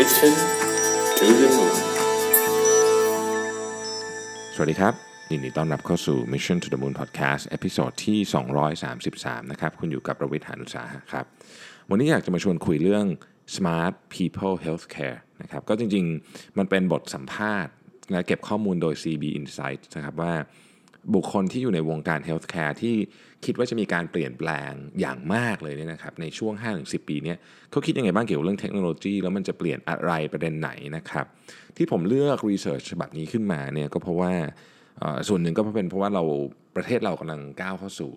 Mission to the Moon สวัสดีครับ ยินดีต้อนรับเข้าสู่ Mission to the Moon Podcast episode ที่ 233 นะครับ คุณอยู่กับผมรวิศ หาญอุตสาหะครับ วันนี้อยากจะมาชวนคุยเรื่อง Smart People Healthcare นะครับ ก็จริงๆ มันเป็นบทสัมภาษณ์และเก็บข้อมูลโดย CB Insights นะครับว่า บุคคลที่อยู่ในวงการ Healthcare ที่คิดว่าจะมีการเปลี่ยนแปลงอย่างมากเลยเนี่ยนะครับในช่วง 5-10 ปีนี่ยเขาคิดยังไงบ้างเกี่ยวกับเรื่องเทคโนโลยีแล้วมันจะเปลี่ยนอะไรประเด็นไหนนะครับ ที่ผมเลือกรีเสิร์ชฉบับนี้ขึ้นมาเนี่ยก็เพราะว่าส่วนหนึ่งก็เป็นเพราะว่าเราประเทศเรากำลังก้าวเข้าสู่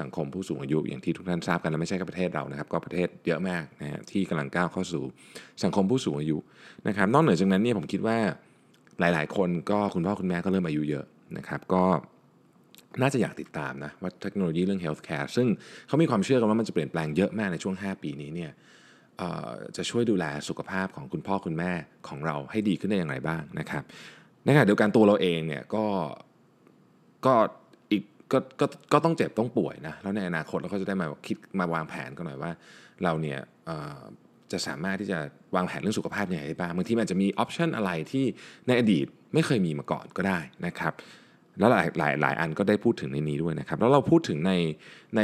สังคมผู้สูงอายุอย่างที่ทุกท่านทราบกันและไม่ใช่แค่ประเทศเรานะครับ ก็ประเทศเยอะมากนะฮะที่กำลังก้าวเข้าสู่สังคมผู้สูงอายุนะครับ นอกเหนือจากนั้นเนี่ยผมคิดว่าหลาย ๆ คนก็คุณพ่อคุณแม่ก็เริ่มอายุเยอะนะครับ ก็ น่าจะอยากติดตามนะว่าเทคโนโลยีเรื่อง healthcare ซึ่งเขามีความเชื่อกันว่ามันจะเปลี่ยนแปลงเยอะมากในช่วง 5 ปีนี้เนี่ยจะช่วยดูแลสุขภาพของคุณพ่อคุณแม่ของเราให้ดีขึ้นได้อย่างไรบ้างนะครับในขณะเดียวกันตัวเราเองเนี่ยก็ก็อีกก็ก็ก็ต้องเจ็บต้องป่วยนะแล้วในอนาคตเราก็จะได้มาคิดมาวางแผนกันหน่อยว่าเราเนี่ยจะสามารถที่จะวางแผนเรื่องสุขภาพยังไงได้บ้างบางทีมันอาจจะมีออปชันอะไรที่ในอดีตไม่เคยมีมาก่อนก็ได้นะครับ แล้วหลายหลายหลายอันก็ได้พูดถึงในนี้ด้วยนะครับแล้วเราพูดถึงในใน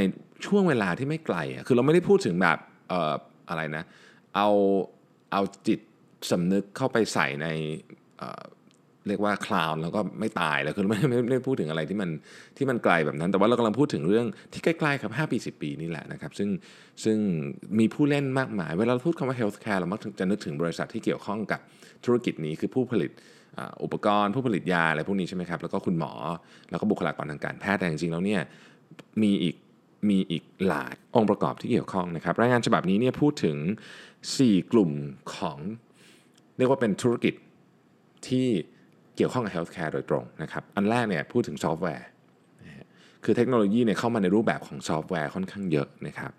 ช่วงเวลาที่ไม่ไกลคือเราไม่ได้พูดถึงแบบเอ่ออะไรนะเอาเอาจิตสำนึกเข้าไปใส่ในเเรียกว่าคลาวน์แล้วก็ไม่ตายแล้วคือไม่ไม่ไม่ไม่พูดถึงอะไรที่มันที่มันไกลแบบนั้น แต่ว่าเรากำลังพูดถึงเรื่องที่ใกล้ๆครับ5ปี 10 ปีนี่แหละนะครับ ซึ่งซึ่งมีผู้เล่นมากมาย เวลาเราพูดคำว่า healthcare เรามักจะนึกถึงบริษัทที่เกี่ยวข้องกับธุรกิจนี้คือผู้ผลิต อุปกรณ์ผู้ผลิตยาอะไรพวกนี้ใช่ไหมครับแล้วก็คุณหมอแล้วก็บุคลากรทางการแพทย์แต่จริงๆแล้วเนี่ยมีอีกมีอีกหลายองค์ประกอบที่เกี่ยวข้องนะครับรายงานฉบับนี้เนี่ยพูดถึง 4 กลุ่มของเรียกว่าเป็นธุรกิจที่เกี่ยวข้องกับ healthcare โดยตรงนะครับอันแรกเนี่ยพูดถึงซอฟต์แวร์คือเทคโนโลยีเนี่ยเข้ามาในรูปแบบของซอฟต์แวร์ค่อนข้างเยอะนะครับ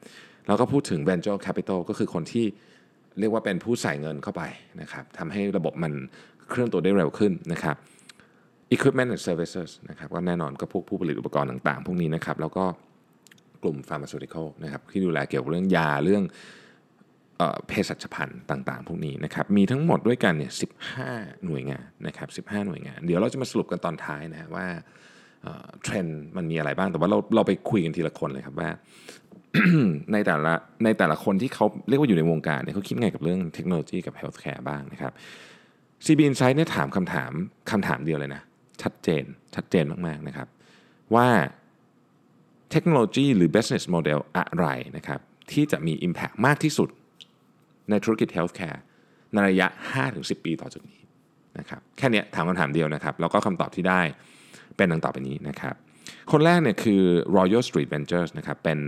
แล้วก็พูดถึง venture capital ก็คือคนที่เรียกว่าเป็นผู้ใส่เงินเข้าไปนะครับทำให้ระบบมัน เคลื่อนตัวได้เร็วขึ้นนะครับ equipment and services นะครับก็แน่นอนก็พวกผู้ผลิตอุปกรณ์ต่างๆ พวกนี้นะครับแล้วก็กลุ่ม pharmaceutical นะครับที่ดูแลเกี่ยวกับเรื่องยาเรื่องเออเภสัชพันธ์ต่างๆ พวกนี้นะครับมีทั้งหมดด้วยกันเนี่ย15หน่วยงานนะครับ15หน่วยงาน เดี๋ยวเราจะมาสรุปกันตอนท้ายนะฮะว่าเทรนด์มันมีอะไรบ้างแต่ว่าเราเราไปคุยกันทีละคนเลยครับว่าในแต่ละในแต่ละคนที่เขาเรียกว่าอยู่ในวงการเนี่ยเขาคิดไงกับเรื่องเทคโนโลยีกับ healthcare บ้างนะครับ CB Insights เนี่ยถามคำถามคำถามเดียวเลยนะ ชัดเจน ชัดเจนมากๆนะครับ ว่าเทคโนโลยีหรือ business model อะไรนะครับ ที่จะมี Impact มากที่สุดในธุรกิจ Healthcare ในระยะ 5-10 ปีต่อจากนี้นะครับแค่นี้ถามคำถามเดียวนะครับ แล้วก็คำตอบที่ได้เป็นดังต่อไปนี้นะครับ คนแรกเนี่ยคือ Royal Street Ventures นะครับเป็น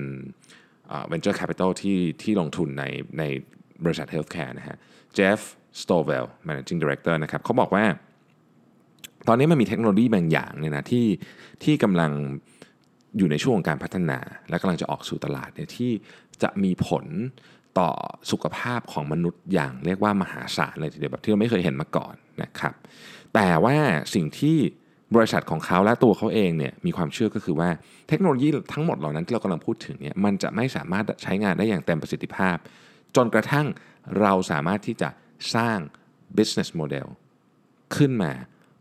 venture capital ที่ที่ลงทุนในในบริษัท healthcare นะฮะ Jeff Stovell managing director นะครับเขาบอกว่า ตอนนี้มันมีเทคโนโลยีบางอย่างเนี่ยนะที่ที่กำลังอยู่ในช่วงของการพัฒนา และกำลังจะออกสู่ตลาดเนี่ยที่จะมีผลต่อสุขภาพของมนุษย์อย่างเรียกว่ามหาศาลเลยทีเดียวแบบที่เราไม่เคยเห็นมาก่อนนะครับ แต่ว่าสิ่งที่บริษัทของเขาและตัวเขาเองเนี่ยมีความเชื่อก็คือว่าเทคโนโลยีทั้งหมดเหล่านั้นที่เรากำลังพูดถึงเนี่ยมันจะไม่สามารถใช้งานได้อย่างเต็มประสิทธิภาพ จนกระทั่งเราสามารถที่จะ สร้าง business model ขึ้นมา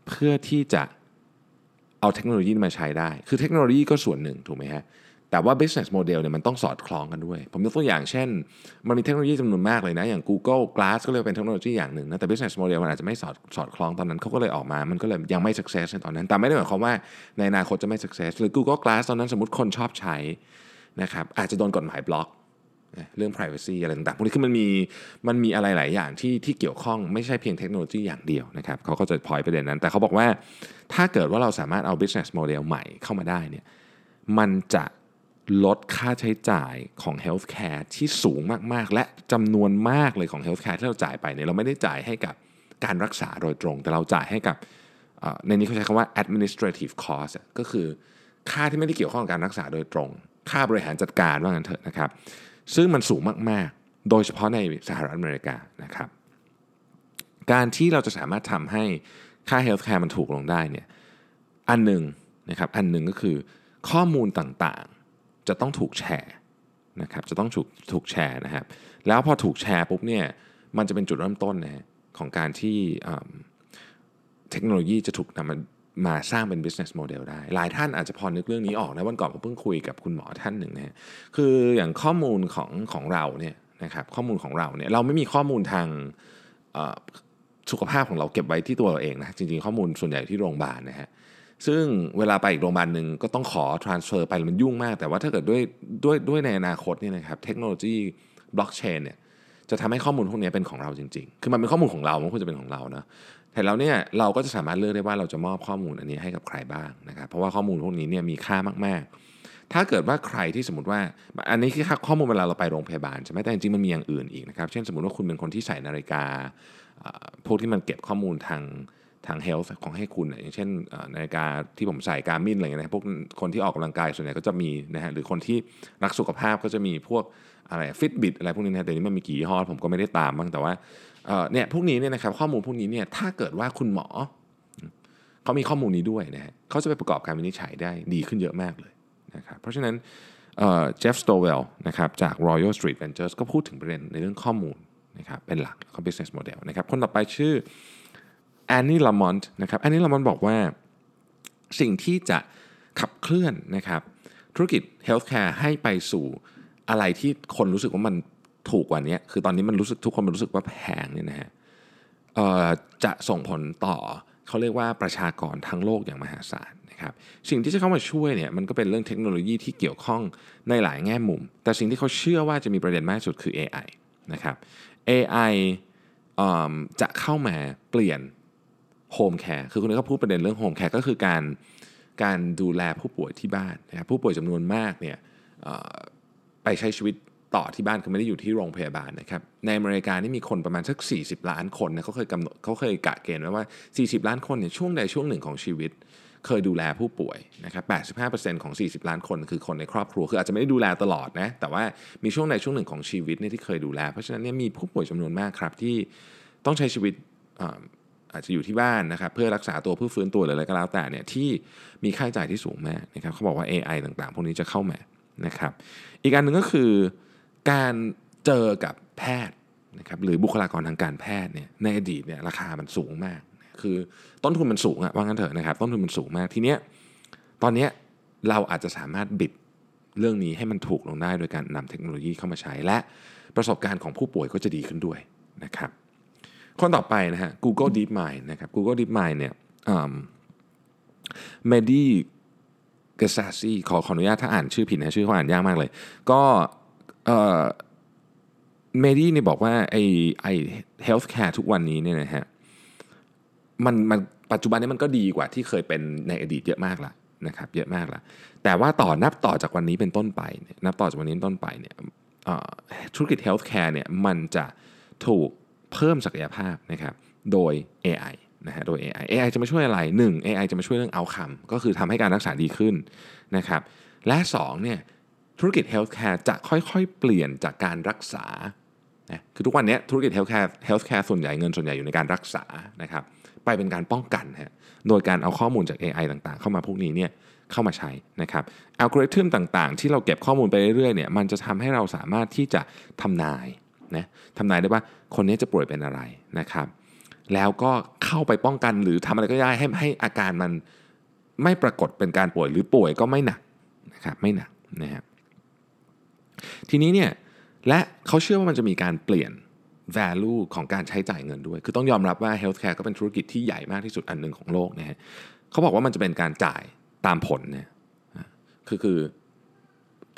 เพื่อที่จะเอาเทคโนโลยีมาใช้ได้ คือเทคโนโลยีก็ส่วนหนึ่งถูกไหมฮะ แต่ว่า business model เนี่ยมันต้องสอดคล้องกันด้วย ผมยกตัวอย่างเช่น มันมีเทคโนโลยีจำนวนมากเลยนะ อย่าง Google Glass ก็เลยกเป็นเทคโนโลยีอย่างหนึ่งนะ แต่ business model มันอาจจะไม่สอดสอดคล้องตอนนั้นเขาก็เลยออกมา มันก็เลยยังไม่ success ในตอนนั้น แต่ไม่ได้หมายความว่าในอนาคตจะไม่ success หรือ Google Glass ตอนนั้นสมมติคนชอบใช้นะครับ อาจจะโดนกฎหมายบล็อก เรื่อง privacy อะไรต่างๆพวกนี้คือมันมีมันมีอะไรหลายอย่างที่ที่เกี่ยวข้องไม่ใช่เพียงเทคโนโลยีอย่างเดียวนะครับเขาก็จะพอยประเด็นนั้น แต่เขาบอกว่าถ้าเกิดว่าเราสามารถเอา business model ใหม่เข้ามาได้เนี่ยมันจะลดค่าใช้จ่ายของ healthcare ที่สูงมากๆ และจำนวนมากเลยของ healthcare ที่เราจ่ายไปเนี่ยเราไม่ได้จ่ายให้กับการรักษาโดยตรง แต่เราจ่ายให้กับในนี้เขาใช้คำว่า administrative cost ก็คือค่าที่ไม่ได้เกี่ยวข้องกับการรักษาโดยตรง ค่าบริหารจัดการว่างั้นเถอะนะครับ ซึ่งมันสูงมากๆ โดยเฉพาะในสหรัฐอเมริกานะครับ การที่เราจะสามารถทำให้ค่า healthcare มันถูกลงได้เนี่ยอันหนึ่งนะครับอันหนึ่งก็คือข้อมูลต่างๆจะต้องถูกแชร์นะครับจะต้องถูกถูกแชร์นะครับแล้วพอถูกแชร์ปุ๊บเนี่ยมันจะเป็นจุดเริ่มต้นนะฮะของการที่เทคโนโลยีจะถูกนำมา มาสร้างเป็น business model ได้ หลายท่านอาจจะพอนึกเรื่องนี้ออกนะวันก่อนผมเพิ่งคุยกับคุณหมอท่านหนึ่งนะคืออย่างข้อมูลของของเราเนี่ยนะครับข้อมูลของเราเนี่ยเราไม่มีข้อมูลทางสุขภาพของเราเก็บไว้ที่ตัวเราเองนะจริงๆข้อมูลส่วนใหญ่ที่โรงพยาบาลนะฮะซึ่งเวลาไปอีกโรงพยาบาลหนึ่งก็ต้องขอ transfer ไปมันยุ่งมาก แต่ว่าถ้าเกิดด้วยด้วยด้วยในอนาคตเนี่ยนะครับเทคโนโลยีบล็อกเชนเนี่ยจะทำให้ข้อมูลพวกนี้เป็นของเราจริงๆ คือมันเป็นข้อมูลของเรา มันควรจะเป็นของเรานะ แต่แล้วเนี่ยเราก็จะสามารถเลือกได้ว่าเราจะมอบข้อมูลอันนี้ให้กับใครบ้างนะครับเพราะว่าข้อมูลพวกนี้เนี่ยมีค่ามากๆ ถ้าเกิดว่าใครที่สมมติว่า อันนี้คือข้อมูลเวลาเราไปโรงพยาบาลใช่ไหมแต่จริงๆมันมีอย่างอื่นอีกนะครับ เช่นสมมติว่าคุณเป็นคนที่ใส่นาฬิกาพวกที่มันเก็บข้อมูลทางทาง health ของให้คุณอย่างเช่นนาฬิกาที่ผมใส่การมินอะไรเงี้ยนะพวกคนที่ออกกำลังกายส่วนใหญ่ก็จะมีนะฮะหรือคนที่รักสุขภาพก็จะมีพวกอะไรฟิตบิ t อะไรพวกนี้นะแต่นี้มันมีกี่ยี่ห้อผมก็ไม่ได้ตามบ้างแต่ว่า เอ่อเนี่ยพวกนี้เนี่ยนะครับข้อมูลพวกนี้เนี่ยถ้าเกิดว่าคุณหมอเขามีข้อมูลนี้ด้วยนะฮะเขาจะไปประกอบการวินิจฉัยได้ดีขึ้นเยอะมากเลยนะครับเพราะฉะนั้นเจฟสโตเวลนะครับจาก Royal Street Ventures ก็พูดถึงประเด็นในเรื่องข้อมูลนะครับเป็นหลักแล้วก็ business model นะครับคนต่อไปชื่อแอนนี่ลามอนต์นะครับแอนนี่ลามอนต์บอกว่าสิ่งที่จะขับเคลื่อนนะครับธุรกิจเฮลท์แคร์ให้ไปสู่อะไรที่คนรู้สึกว่ามัน ถูกกว่านี้คือตอนนี้มันรู้สึกทุกคนมันรู้สึกว่าแพงเนี่ยนะฮะจะส่งผลต่อเขาเรียกว่าประชากรทั้งโลกอย่างมหาศาลนะครับสิ่งที่จะเข้ามาช่วยเนี่ยมันก็เป็นเรื่องเทคโนโลยีที่เกี่ยวข้องในหลายแง่มุม แต่สิ่งที่เขาเชื่อว่าจะมีประเด็นมากที่สุดคือ AI นะครับ AI เอิ่มจะเข้ามาเปลี่ยน home care คือคุณก็พูดประเด็นเรื่อง home care ก็คือการการดูแลผู้ป่วยที่บ้านนะครับผู้ป่วยจำนวนมากเนี่ยไปใช้ชีวิต ต่อที่บ้านคือไม่ได้อยู่ที่โรงพยาบาลนะครับในอเมริกานี่มีคนประมาณสัก 40 ล้านคนนะเขาเคยกำหนดเขาเคยกะเกณฑ์ไว้ว่า 40 ล้านคนเนี่ยช่วงใดช่วงหนึ่งของชีวิต เคยดูแลผู้ป่วยนะครับ 85%ของ 40 ล้านคนคือคนในครอบครัวคืออาจจะไม่ได้ดูแลตลอดนะแต่ว่ามีช่วงใดช่วงหนึ่งของชีวิตเนี่ยที่เคยดูแล เพราะฉะนั้นเนี่ยมีผู้ป่วยจำนวนมากครับที่ต้องใช้ชีวิตอาอาจจะอยู่ที่บ้านนะครับเพื่อรักษาตัวเพื่อฟื้นตัวหรืออะไรก็แล้วแต่เนี่ยที่มีค่าใช้จ่ายที่สูงมากนะครับเขาบอกว่า AI ต่างๆ พวกนี้จะเข้ามานะครับ อีกอันหนึ่งก็คือ การเจอกับแพทย์นะครับหรือบุคลากรทางการแพทย์เนี่ยในอดีตเนี่ยราคามันสูงมาก คือต้นทุนมันสูงอะว่างั้นเถอะนะครับ ต้นทุนมันสูงมากทีเนี้ยตอนเนี้ยเราอาจจะสามารถบิดเรื่องนี้ให้มันถูกลงได้โดยการนำเทคโนโลยีเข้ามาใช้ และประสบการณ์ของผู้ป่วยก็จะดีขึ้นด้วยนะครับคนต่อไปนะฮะ Google DeepMind นะครับ Google DeepMind เนี่ยเมดีเกซาซีขอขออนุญาตถ้าอ่านชื่อผิดนะชื่อเขาอ่านยากมากเลย ก็ เมดี้เนี่ยบอกว่าไอ้ไอ้ healthcare ทุกวันนี้เนี่ยนะฮะมันมันปัจจุบันนี้มันก็ดีกว่าที่เคยเป็นในอดีตเยอะมากละนะครับเยอะมากละแต่ว่าต่อนับต่อจากวันนี้เป็นต้นไปนับต่อจากวันนี้เป็นต้นไปเนี่ยธุรกิจ healthcare เนี่ยมันจะถูกเพิ่มศักยภาพนะครับโดย AI นะฮะโดย AI AI จะมาช่วยอะไร 1 AI จะมาช่วยเรื่อง outcome ก็คือทำให้การรักษาดีขึ้นนะครับและ2เนี่ย ธุรกิจ healthcare จะค่อยๆ เปลี่ยนจากการรักษานะคือทุกวันนี้ธุรกิจ healthcare healthcare ส่วนใหญ่เงินส่วนใหญ่อยู่ในการรักษานะครับไปเป็นการป้องกันฮะโดยการเอาข้อมูลจาก AI ต่างๆ เข้ามาพวกนี้เนี่ยเข้ามาใช้นะครับอัลกอริทึมต่างๆ ที่เราเก็บข้อมูลไปเรื่อยๆเนี่ยมันจะทำให้เราสามารถที่จะทำนายนะทำนายได้ว่าคนนี้จะป่วยเป็นอะไรนะครับแล้วก็เข้าไปป้องกันหรือทำอะไรก็ได้ให้ให้อาการมันไม่ปรากฏเป็นการป่วยหรือป่วยก็ไม่หนักนะครับไม่หนักนะครับ ทีนี้เนี่ยและเขาเชื่อว่ามันจะมีการเปลี่ยน value ของการใช้จ่ายเงินด้วย คือต้องยอมรับว่า healthcare ก็เป็นธุรกิจที่ใหญ่มากที่สุดอันหนึ่งของโลกนะฮะเขาบอกว่ามันจะเป็นการจ่ายตามผลเนี่ยคือคือ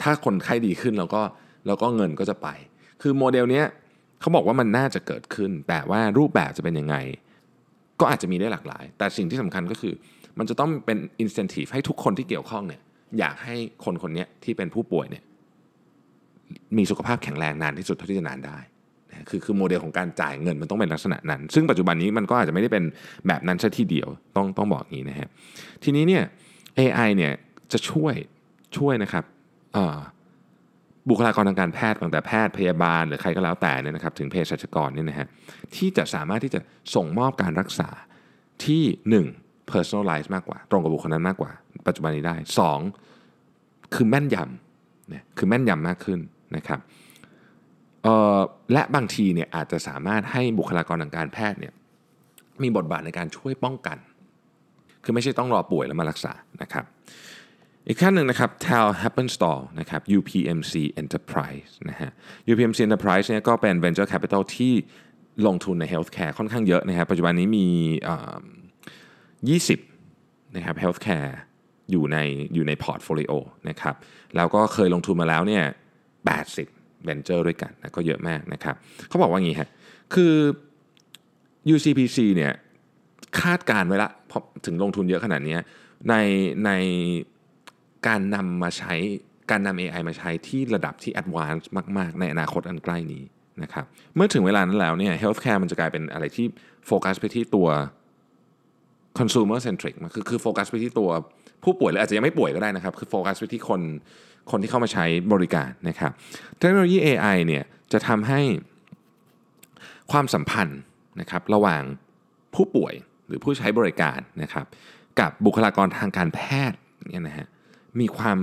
ถ้าคนไข้ดีขึ้นแล้วก็แล้วก็เงินก็จะไป คือโมเดลเนี้ยเขาบอกว่ามันน่าจะเกิดขึ้น แต่ว่ารูปแบบจะเป็นยังไง ก็อาจจะมีได้หลากหลาย แต่สิ่งที่สำคัญก็คือ มันจะต้องเป็น incentive ให้ทุกคนที่เกี่ยวข้องเนี่ยอยากให้คนคนนี้ที่เป็นผู้ป่วยเนี่ย มีสุขภาพแข็งแรงนานที่สุดเท่าที่จะนานได้นะคือคือโมเดลของการจ่ายเงินมันต้องเป็นลักษณะนั้น ซึ่งปัจจุบันนี้มันก็อาจจะไม่ได้เป็นแบบนั้นซะทีเดียวต้องต้องบอกงี้นะฮะทีนี้เนี่ย AI เนี่ยจะช่วยช่วยนะครับบุคลากรทางการแพทย์ตั้งแต่แพทย์พยาบาลหรือใครก็แล้วแต่เนี่ยนะครับถึงเภสัชกรเนี่ยนะฮะที่จะสามารถที่จะส่งมอบการรักษาที่ 1 personalize มากกว่า ตรงกับบุคคลนั้นมากกว่า ปัจจุบันนี้ได้ 2 คือแม่นยำเนี่ยคือแม่นยำมากขึ้น นะครับและบางทีเนี่ยอาจจะสามารถให้บุคลากรทางการแพทย์เนี่ยมีบทบาทในการช่วยป้องกัน คือไม่ใช่ต้องรอป่วยแล้วมารักษานะครับ อีกขั้นหนึ่งนะครับ Tal Happenstall นะครับ UPMC Enterprise นะฮะ UPMC Enterprise เนี่ยก็เป็น venture capital ที่ลงทุนใน healthcare ค่อนข้างเยอะนะครับ ปัจจุบันนี้มีเอ่อ20 นะครับ healthcare อยู่ในอยู่ใน portfolio นะครับ แล้วก็เคยลงทุนมาแล้วเนี่ย 80 venture ด้วยกันนะก็เยอะมากนะครับเขาบอกว่างี้ฮะคือ UCPC เนี่ยคาดการณ์ไว้ละเพราะถึงลงทุนเยอะขนาดนี้ในในการนำมาใช้การนำ AI มาใช้ที่ระดับที่ advanced มาก ๆ ในอนาคตอันใกล้นี้นะครับเมื่อถึงเวลานั้นแล้วเนี่ย healthcare มันจะกลายเป็นอะไรที่โฟกัสไปที่ตัว consumer centric มันคือคือโฟกัสไปที่ตัว ผู้ป่วยหรืออาจจะยังไม่ป่วยก็ได้นะครับ คือโฟกัสไปที่คนคนที่เข้ามาใช้บริการนะครับ เทคโนโลยี AI เนี่ยจะทำให้ความสัมพันธ์นะครับระหว่างผู้ป่วยหรือผู้ใช้บริการนะครับ กับบุคลากรทางการแพทย์เนี่ยนะฮะมีความ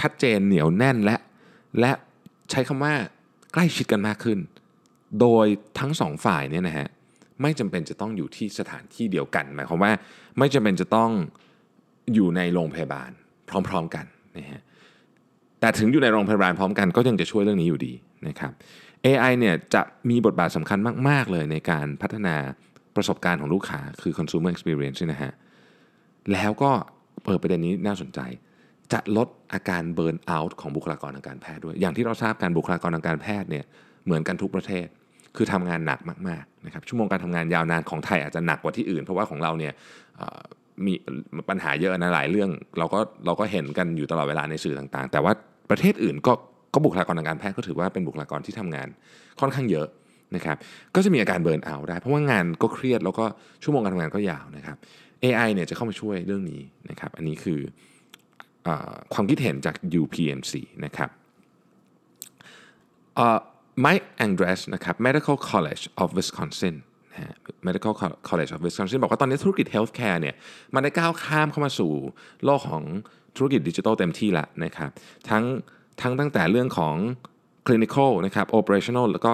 ชัดเจนเหนียวแน่นและและใช้คำว่าใกล้ชิดกันมากขึ้น โดยทั้งสองฝ่ายเนี่ยนะฮะไม่จำเป็นจะต้องอยู่ที่สถานที่เดียวกันหมายความว่าไม่จำเป็นจะต้อง อยู่ในโรงพยาบาลพร้อม ๆกันนะฮะแต่ถึงอยู่ในโรงพยาบาลพร้อมกันก็ยังจะช่วยเรื่องนี้อยู่ดีนะครับ AI เนี่ยจะมีบทบาทสำคัญมาก ๆ เลยในการพัฒนาประสบการณ์ของลูกค้าคือ consumer experience นะฮะแล้วก็เปิดประเด็นนี้น่าสนใจ จะลดอาการเบิร์นเอาท์ของบุคลากรทางการแพทย์ด้วย อย่างที่เราทราบกันบุคลากรทางการแพทย์เนี่ยเหมือนกันทุกประเทศ คือทำงานหนักมากๆนะครับชั่วโมงการทำงานยาวนานของไทยอาจจะหนักกว่าที่อื่น เพราะว่าของเราเนี่ย มีปัญหาเยอะนะหลายเรื่อง เราก็เราก็เห็นกันอยู่ตลอดเวลาในสื่อต่างๆ แต่ว่าประเทศอื่นก็ก็บุคลากรทางการแพทย์ก็ถือว่าเป็นบุคลากรที่ทำงานค่อนข้างเยอะนะครับก็จะมีอาการเบิร์นเอาได้ เพราะว่างานก็เครียดแล้วก็ชั่วโมงการทำงานก็ยาวนะครับ AI เนี่ยจะเข้ามาช่วยเรื่องนี้นะครับ อันนี้คืออความคิดเห็นจาก UPMC นะครับ Mike Andres นะครับ Medical College of Wisconsin Medical College of Wisconsin บอกว่าตอนนี้ธุรกิจ healthcare เนี่ยมันได้ก้าวข้ามเข้ามาสู่โลกของธุรกิจดิจิทัลเต็มที่แล้วนะครับทั้งทั้งตั้งแต่เรื่องของ clinical นะครับ operational แล้วก็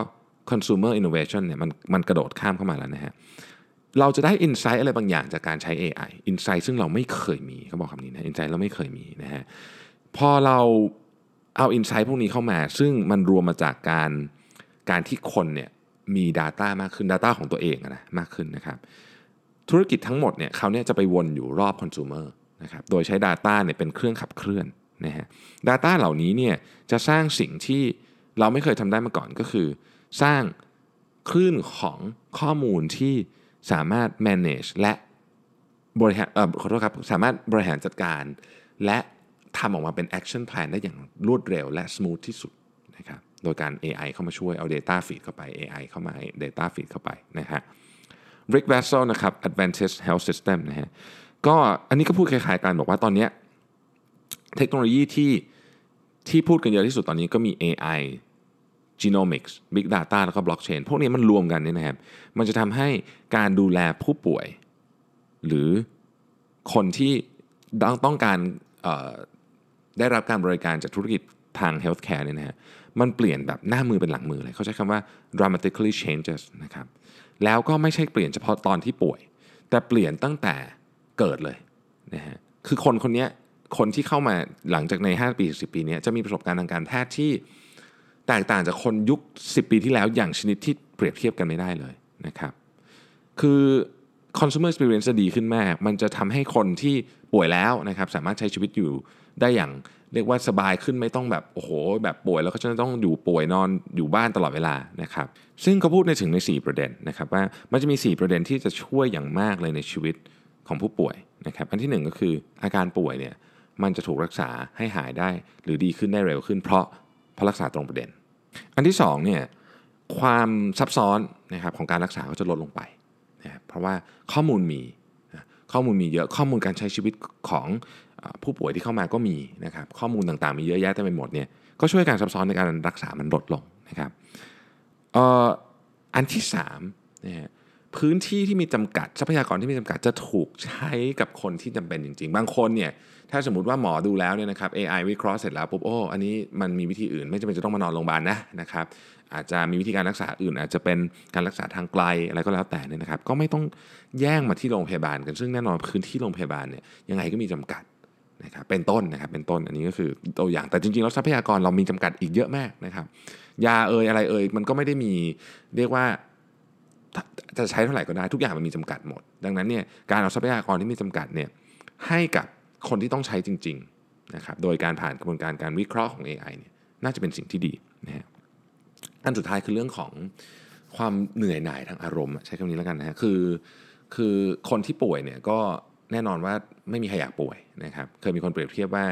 consumer innovation เนี่ยมันมันกระโดดข้ามเข้ามาแล้วนะฮะเราจะได้อินไซต์อะไรบางอย่างจากการใช้ AI อินไซต์ซึ่งเราไม่เคยมีเขาบอกคำนี้นะอินไซต์เราไม่เคยมีนะฮะพอเราเอาอินไซต์พวกนี้เข้ามา ซึ่งมันรวมมาจากการการที่คนเนี่ย มี Data มากขึ้น Data ของตัวเองนะมากขึ้นนะครับ ธุรกิจทั้งหมดเนี่ยเขาเนี่ยจะไปวนอยู่รอบ consumer นะครับโดยใช้ Data เนี่ยเป็นเครื่องขับเคลื่อนนะฮะ Data เหล่านี้เนี่ยจะสร้างสิ่งที่เราไม่เคยทำได้มาก่อนก็คือ สร้างคลื่นของข้อมูลที่สามารถ manage และบริหารเอ่อขอโทษครับสามารถบริหารจัดการ และทำออกมาเป็น action plan ได้อย่างรวดเร็วและ smooth ที่สุดนะครับ โดยการ AI เข้ามาช่วยเอา data feed เข้าไป AI เข้ามา data feed เข้าไปนะฮะ Rick Vassell นะครับ Advantage Health System นะฮะก็อันนี้ก็พูดคล้ายๆกันบอกว่าตอนนี้เทคโนโลยีที่ที่พูดกันเยอะที่สุดตอนนี้ก็มี AI Genomics Big Data แล้วก็ Blockchain พวกนี้มันรวมกันเนี่ยนะครับ มันจะทำให้การดูแลผู้ป่วย หรือคนที่ต้องการได้รับการบริการจากธุรกิจทาง healthcare เนี่ยนะฮะ มันเปลี่ยนแบบหน้ามือเป็นหลังมือเลยเขาใช้คำว่า dramatically changes นะครับแล้วก็ไม่ใช่เปลี่ยนเฉพาะตอนที่ป่วย แต่เปลี่ยนตั้งแต่เกิดเลยนะฮะคือคนคนนี้คนที่เข้ามาหลังจากใน 5 ปี10ปีนี้จะมีประสบการณ์ทางการแพทย์ที่แตกต่างจากคนยุค 10 ปีที่แล้วอย่างชนิดที่เปรียบเทียบกันไม่ได้เลยนะครับคือ consumer experience จะดีขึ้นมาก มันจะทำให้คนที่ป่วยแล้วนะครับสามารถใช้ชีวิตอยู่ ได้อย่างเรียกว่าสบายขึ้นไม่ต้องแบบโอ้โห แบบป่วยแล้วก็จะต้องอยู่ป่วยนอนอยู่บ้านตลอดเวลานะครับซึ่งเขาพูดในถึงใน 4 ประเด็นนะครับว่ามันจะมี 4 ประเด็นที่จะช่วยอย่างมากเลยในชีวิตของผู้ป่วยนะครับอันที่หนึ่งก็คืออาการป่วยเนี่ยมันจะถูกรักษาให้หายได้ หรือดีขึ้นได้เร็วขึ้น เพราะเพราะรักษาตรงประเด็น อันที่สองเนี่ยความซับซ้อนนะครับของการรักษาก็จะลดลงไปนะเพราะว่าข้อมูลมีข้อมูลมีเยอะข้อมูลการใช้ชีวิตของ ผู้ป่วยที่เข้ามาก็มีนะครับข้อมูลต่างๆมีเยอะแยะเต็มไปหมดเนี่ยก็ช่วยการซับซ้อนในการรักษามันลดลงนะครับอันที่สามนะฮะพื้นที่ที่มีจำกัดทรัพยากรที่มีจำกัดจะถูกใช้กับคนที่จำเป็นจริง ๆ บางคนเนี่ยถ้าสมมติว่าหมอดูแล้วเนี่ยนะครับ AI วิเคราะห์เสร็จแล้วปุ๊บโอ้อันนี้มันมีวิธีอื่น ไม่จำเป็นจะต้องมานอนโรงพยาบาลนะนะครับอาจจะมีวิธีการรักษาอื่น อาจจะเป็นการรักษาทางไกลอะไรก็แล้วแต่เนี่ยนะครับ ก็ไม่ต้องแย่งมาที่โรงพยาบาลกันซึ่งแน่นอนพื้นที่โรงพยาบาลเนี่ยยังไงก็มีจำกัด นะครับเป็นต้นนะครับเป็นต้นอันนี้ก็คือตัวอย่างแต่จริงๆแล้วทรัพยากรเรามีจำกัดอีกเยอะมากนะครับ ยาเอ่ยอะไรเอ่ยมันก็ไม่ได้มีเรียกว่าจะใช้เท่าไหร่ก็ได้ทุกอย่างมันมีจำกัดหมด ดังนั้นเนี่ยการเอาทรัพยากรที่มีจำกัดเนี่ยให้กับคนที่ต้องใช้จริงๆนะครับโดยการผ่านกระบวนการการวิเคราะห์ของ AI เนี่ยน่าจะเป็นสิ่งที่ดีนะฮะอันสุดท้ายคือเรื่องของความเหนื่อยหน่ายทางอารมณ์ใช้คำนี้แล้วกันนะฮะคือคือคนที่ป่วยเนี่ยก็ แน่นอนว่าไม่มีใครอยากป่วยนะครับเคยมีคนเปรียบเทียบว่า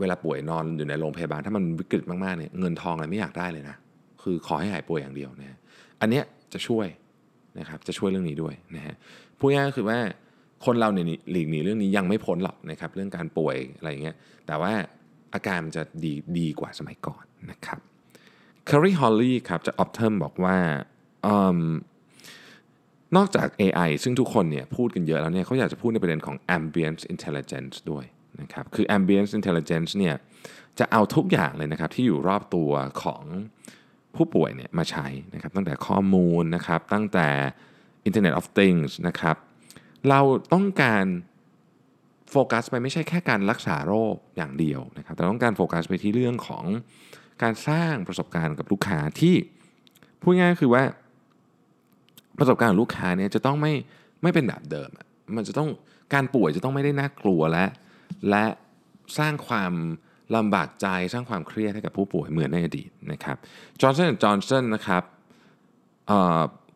เวลาป่วยนอนอยู่ในโรงพยาบาล ถ้ามันวิกฤตมากๆเนี่ยเงินทองอะไรไม่อยากได้เลยนะคือขอให้หายป่วยอย่างเดียวนะอันเนี้ยจะช่วยนะครับจะช่วยเรื่องนี้ด้วยนะฮะพูดง่ายก็คือว่าคนเราเนี่ยหลีกหนีเรื่องนี้ยังไม่พ้นหรอกนะครับเรื่องการป่วยอะไรเงี้ยแต่ว่าอาการมันจะดีดีกว่าสมัยก่อนนะครับคารีฮอลลี่ครับจาก Optum บอกว่า นอกจาก AI ซึ่งทุกคนเนี่ยพูดกันเยอะแล้วเนี่ยเขาอยากจะพูดในประเด็นของ ambient intelligence ด้วยนะครับคือ ambient intelligence เนี่ยจะเอาทุกอย่างเลยนะครับที่อยู่รอบตัวของผู้ป่วยเนี่ยมาใช้นะครับตั้งแต่ข้อมูลนะครับตั้งแต่ Internet of Things นะครับเราต้องการโฟกัสไปไม่ใช่แค่การรักษาโรคอย่างเดียวนะครับแต่ต้องการโฟกัสไปที่เรื่องของการสร้างประสบการณ์กับลูกค้าที่พูดง่ายคือว่า ประสบการณ์ของลูกค้าเนี่ยจะต้องไม่ไม่เป็นแบบเดิม มันจะต้องการป่วยจะต้องไม่ได้น่ากลัวและ และสร้างความลำบากใจสร้างความเครียดให้กับผู้ป่วยเหมือนในอดีตนะครับ Johnson Johnson นะครับ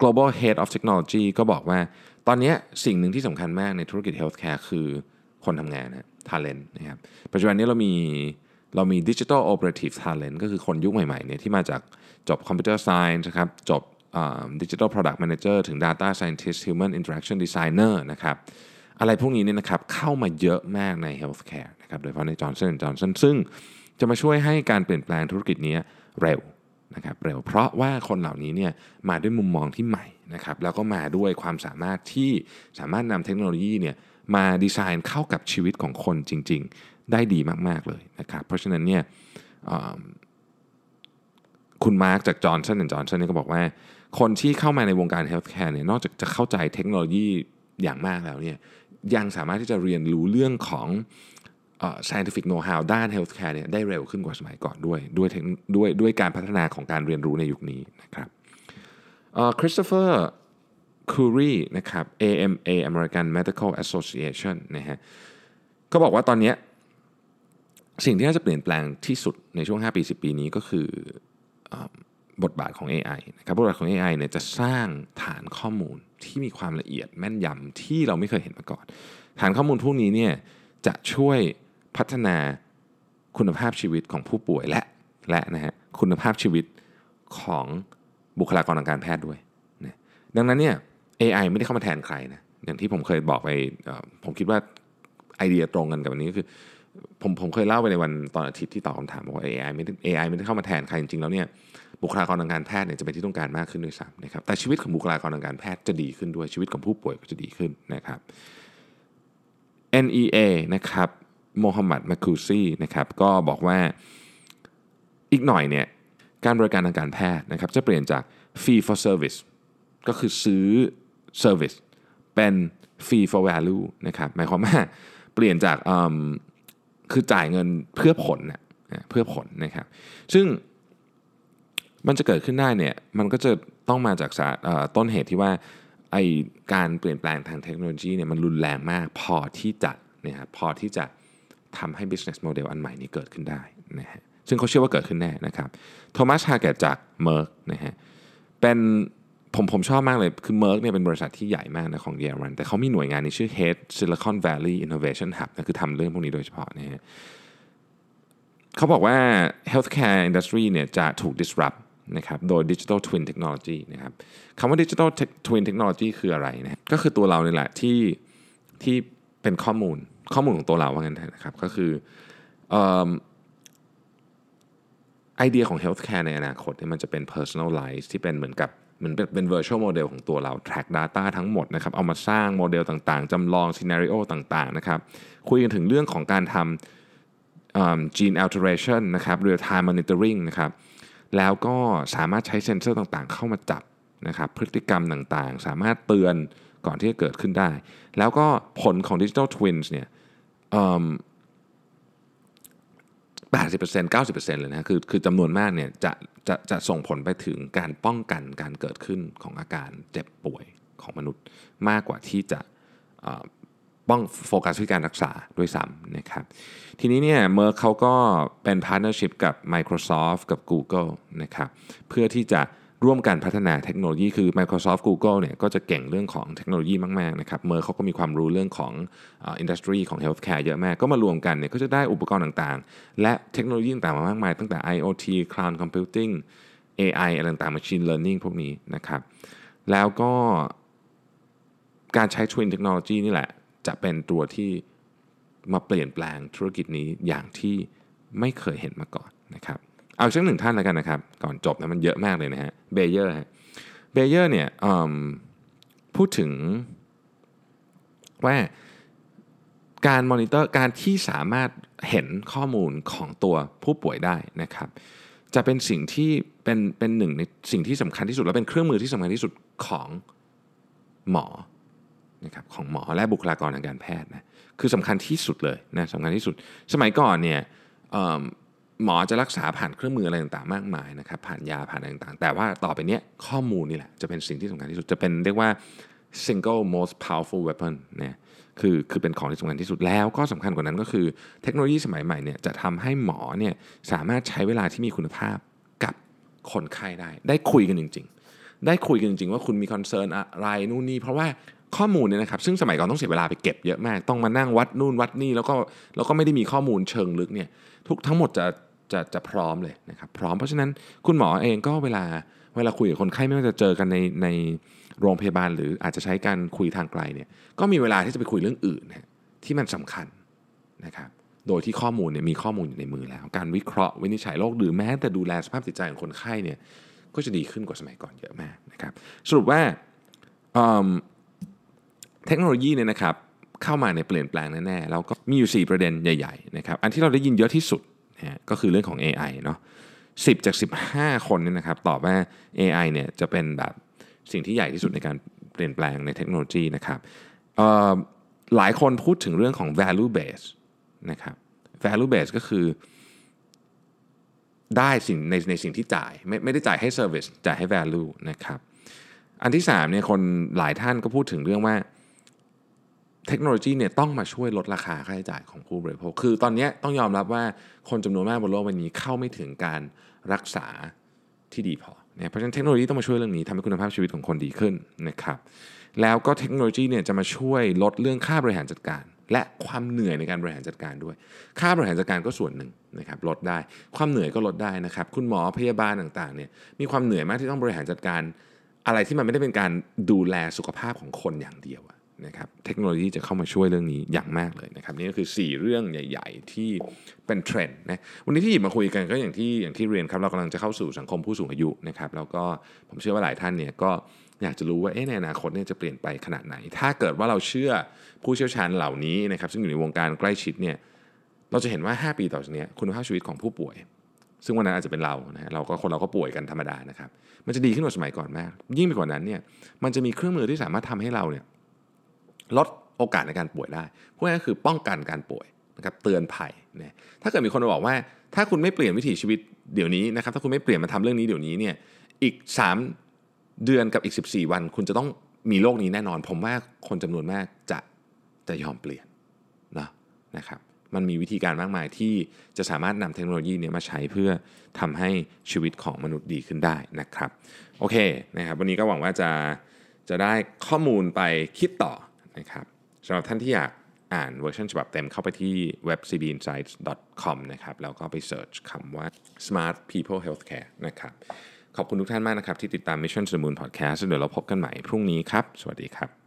global head of technology ก็บอกว่า ตอนนี้สิ่งหนึ่งที่สำคัญมากในธุรกิจ healthcare คือคนทำงานนะ talent นะครับปัจจุบันนี้เรามีเรามี digital operative talent ก็คือคนยุคใหม่ๆเนี่ยที่มาจากจบ computer science นะครับจบ digital product manager ถึง data scientist human interaction designer นะครับอะไรพวกนี้เนี่ยนะครับเข้ามาเยอะมากใน healthcare นะครับโดยเฉพาะใน Johnson Johnson ซึ่งจะมาช่วยให้การเปลี่ยนแปลงธุรกิจนี้เร็วนะครับเร็วเพราะว่าคนเหล่านี้เนี่ยมาด้วยมุมมองที่ใหม่นะครับแล้วก็มาด้วยความสามารถที่สามารถนำเทคโนโลยีเนี่ยมาดีไซน์เข้ากับชีวิตของคนจริง ๆ ได้ดีมาก ๆ เลยนะครับเพราะฉะนั้นเนี่ยคุณมาร์กจาก Johnson และ Johnson นี่ก็บอกว่า คนที่เข้ามาในวงการ healthcare เนี่ยนอกจากจะเข้าใจเทคโนโลยีอย่างมากแล้วเนี่ยยังสามารถที่จะเรียนรู้เรื่องของ scientific know-how ด้าน healthcare เนี่ยได้เร็วขึ้นกว่าสมัยก่อนด้วยด้วยด้วยด้วยการพัฒนาของการเรียนรู้ในยุคนี้นะครับคริสโตเฟอร์คูรีนะครับ AMA American Medical Association นะฮะก็บอกว่าตอนนี้สิ่งที่น่าจะเปลี่ยนแปลงที่สุดในช่วง 5 ปี 10 ปีนี้ก็คือ บทบาทของ AI นะครับบทบาทของ AI เนี่ยจะสร้างฐานข้อมูลที่มีความละเอียดแม่นยำที่เราไม่เคยเห็นมาก่อน ฐานข้อมูลพวกนี้เนี่ยจะช่วยพัฒนาคุณภาพชีวิตของผู้ป่วยและและนะฮะคุณภาพชีวิตของบุคลากรทางการแพทย์ด้วยนะดังนั้นเนี่ย AI ไม่ได้เข้ามาแทนใครนะอย่างที่ผมเคยบอกไปผมคิดว่าไอเดียตรงกันกับวันนี้ก็คือผมผมเคยเล่าไปในวันตอนอาทิตย์ที่ตอบคำถามบอกว่า AI ไม่ได้ AI ไม่ได้เข้ามาแทนใครจริงๆแล้วเนี่ย บุคลากรทางการแพทย์เนี่ยจะเป็นที่ต้องการมากขึ้นด้วยซ้ำนะครับแต่ชีวิตของบุคลากรทางการแพทย์จะดีขึ้นด้วยชีวิตของผู้ป่วยก็จะดีขึ้นนะครับ NEA นะครับโมฮัมหมัดมาคูซีนะครับก็บอกว่าอีกหน่อยเนี่ยการบริการทางการแพทย์นะครับจะเปลี่ยนจาก fee for service ก็คือซื้อ service เป็น fee for value นะครับหมายความว่าเปลี่ยนจากคือจ่ายเงินเพื่อผลนะเพื่อผลนะครับ ซึ่ง มันจะเกิดขึ้นได้เนี่ยมันก็จะต้องมาจากต้นเหตุที่ว่าไอ้การเปลี่ยนแปลงทางเทคโนโลยีเนี่ยมันรุนแรงมากพอที่จะเนี่ยพอที่จะทำให้ business model อันใหม่นี้เกิดขึ้นได้นะฮะซึ่งเขาเชื่อว่าเกิดขึ้นแน่นะครับโทมัสฮาเกตจาก Merck นะฮะเป็นผมผมชอบมากเลย คือ Merck เนี่ยเป็นบริษัทที่ใหญ่มากนะของเยอรมัน แต่เขามีหน่วยงานในชื่อ Head Silicon Valley Innovation Hub นะคือทำเรื่องพวกนี้โดยเฉพาะนะฮะเขาบอกว่า healthcare industry เนี่ยจะถูก disrupt นะครับโดย Digital Twin Technology นะครับคำว่า Digital Twin Technology คืออะไรนะก็คือตัวเราเนี่ยแหละที่ที่เป็นข้อมูลข้อมูลของตัวเราว่างั้นนะครับก็คือไอเดียของ healthcare ในอนาคตเนี่ยมันจะเป็น personalize ที่เป็นเหมือนกับเหมือนเป็นเป็น virtual model ของตัวเรา track data ทั้งหมดนะครับ เอามาสร้างโมเดลต่างๆ จำลอง scenario ต่างๆ นะครับ คุยกันถึงเรื่องของการทำ gene alteration นะครับ real time monitoring นะครับ แล้วก็สามารถใช้เซ็นเซอร์ต่างๆ เข้ามาจับนะครับพฤติกรรมต่างๆ สามารถเตือนก่อนที่จะเกิดขึ้นได้ แล้วก็ผลของ digital twins เนี่ย80% 90%เลยนะคือคือจำนวนมากเนี่ยจะจะจะส่งผลไปถึงการป้องกันการเกิดขึ้นของอาการเจ็บป่วยของมนุษย์มากกว่าที่จะ ป้องโฟกัสที่การรักษาด้วยซ้ำนะครับทีนี้เนี่ย Merck เขาก็เป็น partnership กับ Microsoft กับ Google นะครับเพื่อที่จะร่วมกันพัฒนาเทคโนโลยีคือ Microsoft Google เนี่ยก็จะเก่งเรื่องของเทคโนโลยีมาก ๆ นะครับ Merck เขาก็มีความรู้เรื่องของ industry ของ healthcare เยอะมาก ก็มารวมกันเนี่ยก็จะได้อุปกรณ์ต่างๆ และเทคโนโลยีต่างๆมามากมาย ตั้งแต่ IoT Cloud Computing AI อะไรต่างๆ Machine Learning พวกนี้นะครับ แล้วก็การใช้ Twin Technology นี่แหละ จะเป็นตัวที่มาเปลี่ยนแปลงธุรกิจนี้อย่างที่ไม่เคยเห็นมาก่อนนะครับเอาอีกหนึ่งท่านแล้วกันนะครับ ก่อนจบนะมันเยอะมากเลยนะฮะ Bayer ฮะ Bayer เนี่ยพูดถึงว่าการมอนิเตอร์การที่สามารถเห็นข้อมูลของตัวผู้ป่วยได้นะครับ จะเป็นสิ่งที่เป็นเป็นหนึ่งในสิ่งที่สำคัญที่สุด และเป็นเครื่องมือที่สำคัญที่สุดของหมอ นะครับของหมอและบุคลากรทางการแพทย์นะคือสำคัญที่สุดเลยนะสำคัญที่สุด สมัยก่อนเนี่ยหมอจะรักษาผ่านเครื่องมืออะไรต่างๆ มากมายนะครับผ่านยาผ่านอะไรต่างๆ แต่ว่าต่อไปนี้ข้อมูลนี่แหละจะเป็นสิ่งที่สำคัญที่สุดจะเป็นเรียกว่า single most powerful weapon เนี่ยคือคือเป็นของที่สำคัญที่สุดแล้วก็สำคัญกว่านั้นก็คือ เทคโนโลยีสมัยใหม่เนี่ยจะทำให้หมอเนี่ยสามารถใช้เวลาที่มีคุณภาพกับคนไข้ได้ ได้คุยกันจริง ๆ ได้คุยกันจริง ๆ ว่าคุณมีคอนเซิร์นอะไรนู่นนี่เพราะว่า ข้อมูลเนี่ยนะครับซึ่งสมัยก่อนต้องเสียเวลาไปเก็บเยอะมาก ต้องมานั่งวัดนู่นวัดนี่แล้วก็แล้วก็ไม่ได้มีข้อมูลเชิงลึกเนี่ยทุกทั้งหมดจะจะจะพร้อมเลยนะครับพร้อมเพราะฉะนั้นคุณหมอเองก็เวลาเวลาคุยกับคนไข้ไม่ว่าจะเจอกันในในโรงพยาบาล หรืออาจจะใช้การคุยทางไกลเนี่ยก็มีเวลาที่จะไปคุยเรื่องอื่นนะที่มันสำคัญนะครับโดยที่ข้อมูลเนี่ยมีข้อมูลอยู่ในมือแล้ว การวิเคราะห์วินิจฉัยโรคหรือแม้แต่ดูแลสภาพจิตใจของคนไข้เนี่ยก็จะดีขึ้นกว่าสมัยก่อนเยอะมากนะครับสรุปว่า เทคโนโลยีเนี่ยนะครับเข้ามาในเปลี่ยนแปลงแน่ๆแล้วก็มีอยู่ 4 ประเด็นใหญ่ๆนะครับอันที่เราได้ยินเยอะที่สุดนะก็คือเรื่องของ AI เนาะ10 จาก 15 คนเนี่ยนะครับตอบว่า AI เนี่ยจะเป็นแบบสิ่งที่ใหญ่ที่สุดในการเปลี่ยนแปลงในเทคโนโลยีนะครับหลายคนพูดถึงเรื่องของ value base นะครับ value base ก็คือได้สิ่งในในสิ่งที่จ่ายไม่ไม่ได้จ่ายให้ service จ่ายให้ value นะครับอันที่3เนี่ยคนหลายท่านก็พูดถึงเรื่องว่า เทคโนโลยีเนี่ยต้องมาช่วยลดราคาค่าใช้จ่ายของผู้บริโภค คือตอนนี้ต้องยอมรับว่าคนจำนวนมากบนโลกวันนี้เข้าไม่ถึงการรักษาที่ดีพอเนี่ยเพราะฉะนั้นเทคโนโลยีต้องมาช่วยเรื่องนี้ทำให้คุณภาพชีวิตของคนดีขึ้นนะครับแล้วก็เทคโนโลยีเนี่ยจะมาช่วยลดเรื่องค่าบริหารจัดการ และความเหนื่อยในการบริหารจัดการด้วย ค่าบริหารจัดการก็ส่วนหนึ่งนะครับลดได้ความเหนื่อยก็ลดได้นะครับ คุณหมอพยาบาลต่างๆเนี่ยมีความเหนื่อยมากที่ต้องบริหารจัดการ อะไรที่มันไม่ได้เป็นการดูแลสุขภาพของคนอย่างเดียว นะครับเทคโนโลยีจะเข้ามาช่วยเรื่องนี้อย่างมากเลยนะครับนี่ก็คือ 4 เรื่องใหญ่ ๆ ที่เป็นเทรนด์นะวันนี้ที่หยิบมาคุยกันก็อย่างที่อย่างที่เรียนครับเรากำลังจะเข้าสู่สังคมผู้สูงอายุนะครับแล้วก็ผมเชื่อว่าหลายท่านเนี่ยก็อยากจะรู้ว่าในอนาคตเนี่ยจะเปลี่ยนไปขนาดไหน ถ้าเกิดว่าเราเชื่อผู้เชี่ยวชาญเหล่านี้นะครับซึ่งอยู่ในวงการใกล้ชิดเนี่ยเราจะเห็นว่า 5 ปีต่อจากนี้คุณภาพชีวิตของผู้ป่วย ซึ่งวันนั้นอาจจะเป็นเรานะเราก็คนเราก็ป่วยกันธรรมดานะครับมันจะดีขึ้นกว่าสมัยก่อนมาก ยิ่งไปกว่านั้นเนี่ยมันจะมีเครื่องมือที่สามารถทำให้เราเนี่ย ลดโอกาสในการป่วยได้พวกนี้คือป้องกันการป่วยนะครับเตือนภัยนะถ้าเกิดมีคนมาบอกว่า ถ้าคุณไม่เปลี่ยนวิถีชีวิตเดี๋ยวนี้นะครับถ้าคุณไม่เปลี่ยนมาทำเรื่องนี้เดี๋ยวนี้เนี่ยอีก 3 เดือนกับอีก 14 วัน คุณจะต้องมีโรคนี้แน่นอน ผมว่าคนจำนวนมากจะจะยอมเปลี่ยนนะนะครับมันมีวิธีการมากมายที่จะสามารถนำเทคโนโลยีนี้มาใช้เพื่อทำให้ชีวิตของมนุษย์ดีขึ้นได้นะครับ โอเคนะครับวันนี้ก็หวังว่าจะจะได้ข้อมูลไปคิดต่อ นะครับสำหรับท่านที่อยากอ่านเวอร์ชันฉบับเต็มเข้าไปที่เว็บ cbinsights.com นะครับแล้วก็ไป search คำว่า smart people healthcare นะครับ ขอบคุณทุกท่านมากนะครับ ที่ติดตาม Mission to the Moon Podcast เดี๋ยวเราพบกันใหม่พรุ่งนี้ครับ สวัสดีครับ